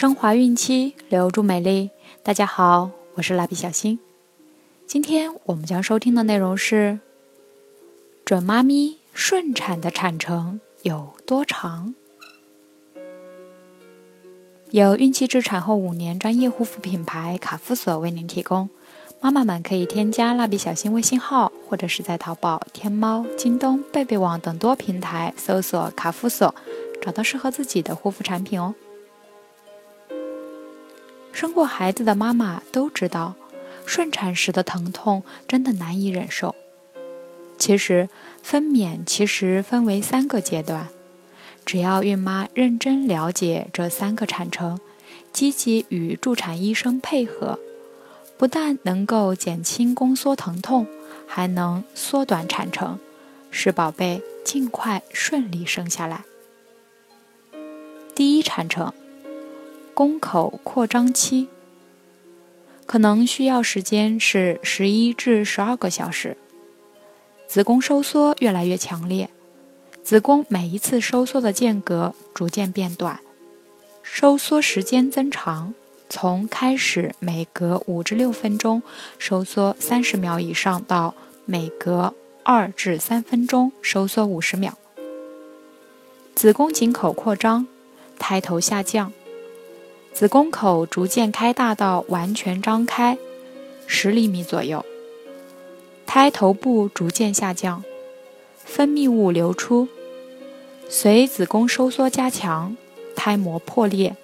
升华孕期，留住美丽。大家好，我是蜡笔小新。今天我们将收听的内容是：准妈咪顺产的产程有多长？有孕期至产后五年专业护肤品牌卡夫索为您提供。妈妈们可以添加蜡笔小新微信号，或者是在淘宝、天猫、京东、贝贝网等多平台搜索“卡夫索”，找到适合自己的护肤产品哦。生过孩子的妈妈都知道，顺产时的疼痛真的难以忍受。其实，分娩其实分为三个阶段，只要孕妈认真了解这三个产程，积极与助产医生配合。不但能够减轻宫缩疼痛，还能缩短产程，使宝贝尽快顺利生下来。第一产程，宫口扩张期，可能需要时间是十一至十二个小时。子宫收缩越来越强烈，子宫每一次收缩的间隔逐渐变短，收缩时间增长。从开始每隔五至六分钟收缩三十秒以上，到每隔二至三分钟收缩五十秒。子宫颈口扩张，胎头下降，子宫口逐渐开大到完全张开，十厘米左右。胎头部逐渐下降，分泌物流出，随子宫收缩加强，胎膜破裂。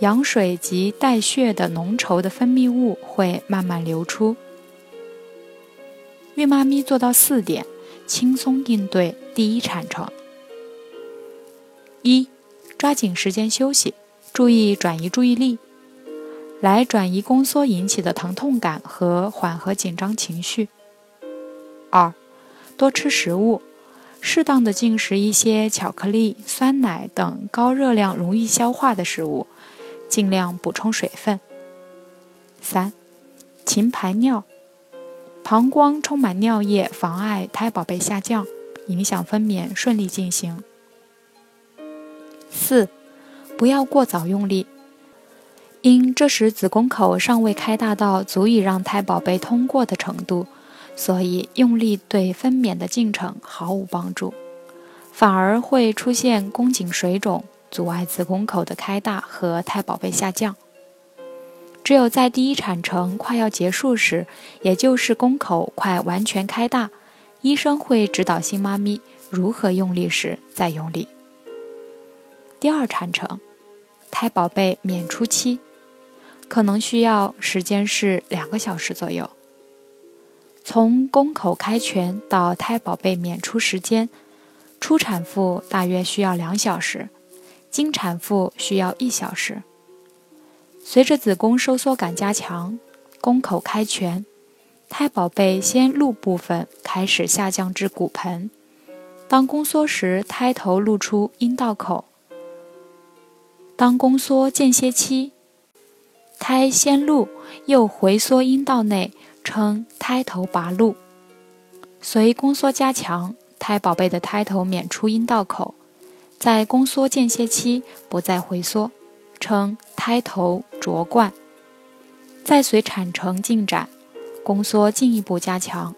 羊水及带血的浓稠的分泌物会慢慢流出。孕妈咪做到四点，轻松应对第一产程：一、抓紧时间休息，注意转移注意力，来转移宫缩引起的疼痛感和缓和紧张情绪；二、多吃食物，适当的进食一些巧克力、酸奶等高热量、容易消化的食物。尽量补充水分。三，勤排尿，膀胱充满尿液，妨碍胎宝贝下降，影响分娩顺利进行。四，不要过早用力，因这时子宫口尚未开大到足以让胎宝贝通过的程度，所以用力对分娩的进程毫无帮助，反而会出现宫颈水肿。阻碍子宫口的开大和胎宝贝下降。只有在第一产程快要结束时，也就是宫口快完全开大，医生会指导新妈咪如何用力时再用力。第二产程，胎宝贝娩出期，可能需要时间是两个小时左右。从宫口开全到胎宝贝娩出时间，初产妇大约需要两小时。经产妇需要一小时。随着子宫收缩感加强，宫口开全，胎宝贝先露部分开始下降至骨盆。当宫缩时，胎头露出阴道口。当宫缩间歇期，胎先露又回缩阴道内，称胎头拔露。随宫缩加强，胎宝贝的胎头娩出阴道口。在宫缩间歇期不再回缩，称胎头着冠。再随产程进展，宫缩进一步加强，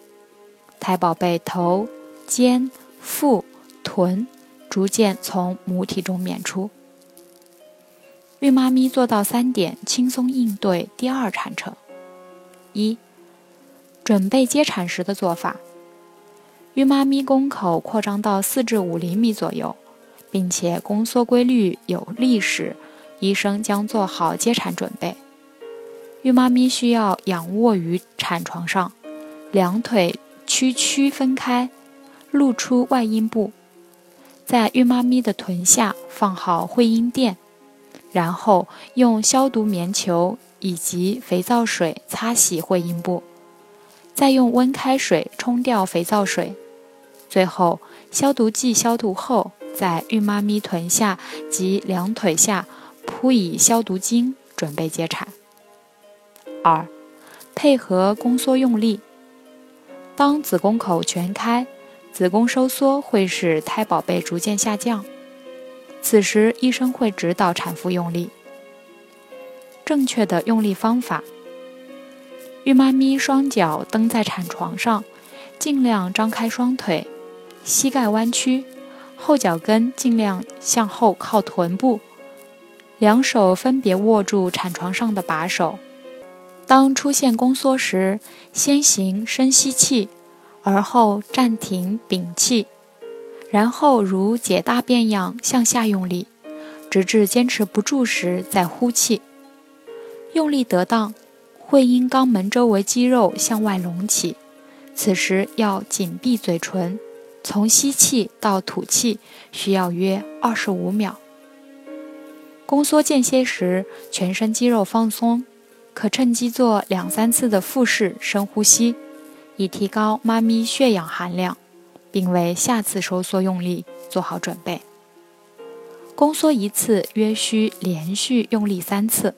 胎宝贝头、肩、腹、臀逐渐从母体中娩出。孕妈咪做到三点，轻松应对第二产程：一、准备接产时的做法。孕妈咪宫口扩张到四至五厘米左右。并且宫缩规律有力时，医生将做好接产准备。孕妈咪需要仰卧于产床上，两腿屈曲分开，露出外阴部，在孕妈咪的臀下放好会阴垫，然后用消毒棉球以及肥皂水擦洗会阴部，再用温开水冲掉肥皂水，最后消毒剂消毒后。在孕妈咪臀下及两腿下铺以消毒巾，准备接产。二、配合宫缩用力。当子宫口全开，子宫收缩会使胎宝贝逐渐下降，此时医生会指导产妇用力。正确的用力方法。孕妈咪双脚蹬在产床上，尽量张开双腿，膝盖弯曲，后脚跟尽量向后靠臀部，两手分别握住产床上的把手。当出现宫缩时，先行深吸气，而后暂停屏气，然后如解大便样向下用力，直至坚持不住时再呼气。用力得当。会阴肛门周围肌肉向外隆起，此时要紧闭嘴唇，从吸气到吐气需要约二十五秒。宫缩间歇时，全身肌肉放松，可趁机做两三次的腹式深呼吸，以提高妈咪血氧含量，并为下次收缩用力做好准备。宫缩一次约需连续用力三次。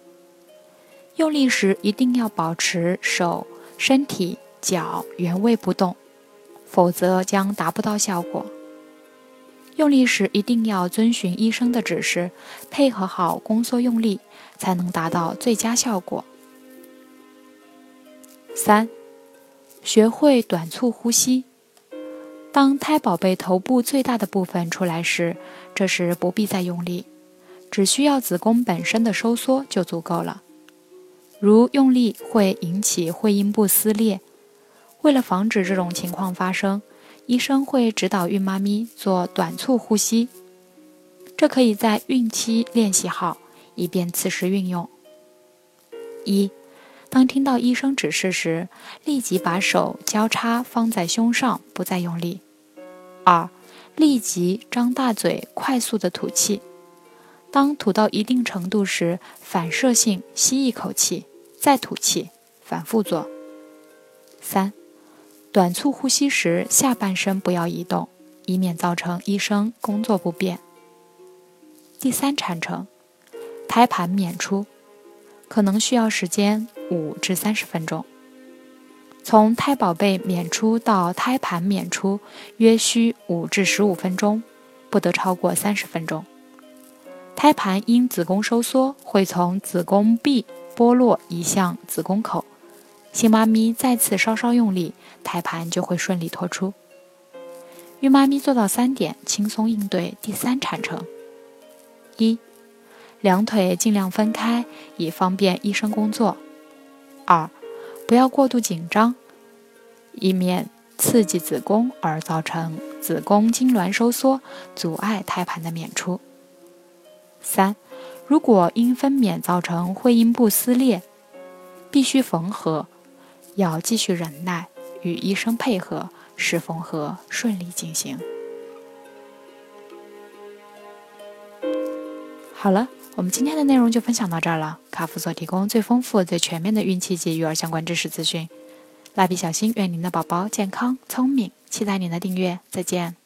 用力时一定要保持手、身体、脚原位不动，否则将达不到效果。用力时一定要遵循医生的指示，配合好宫缩用力，才能达到最佳效果。三、学会短促呼吸。当胎宝贝头部最大的部分出来时，这时不必再用力，只需要子宫本身的收缩就足够了。如用力会引起会阴部撕裂，为了防止这种情况发生，医生会指导孕妈咪做短促呼吸。这可以在孕期练习好，以便此时运用。一，当听到医生指示时，立即把手交叉放在胸上，不再用力。二，立即张大嘴，快速的吐气。当吐到一定程度时，反射性吸一口气，再吐气，反复做。三、短促呼吸时，下半身不要移动，以免造成医生工作不便。第三产程，胎盘娩出，可能需要时间五至三十分钟。从胎宝贝娩出到胎盘娩出，约需五至十五分钟，不得超过三十分钟。胎盘因子宫收缩，会从子宫壁剥落移向子宫口。新妈咪再次稍稍用力，胎盘就会顺利脱出。孕妈咪做到三点，轻松应对第三产程：一、两腿尽量分开，以方便医生工作；二、不要过度紧张，以免刺激子宫而造成子宫痉挛收缩，阻碍胎盘的娩出。三，如果因分娩造成会阴部撕裂，必须缝合，要继续忍耐，与医生配合，使缝合顺利进行。好了，我们今天的内容就分享到这儿了。卡夫所提供最丰富、最全面的孕期及育儿相关知识资讯。蜡笔小新愿您的宝宝健康聪明，期待您的订阅，再见。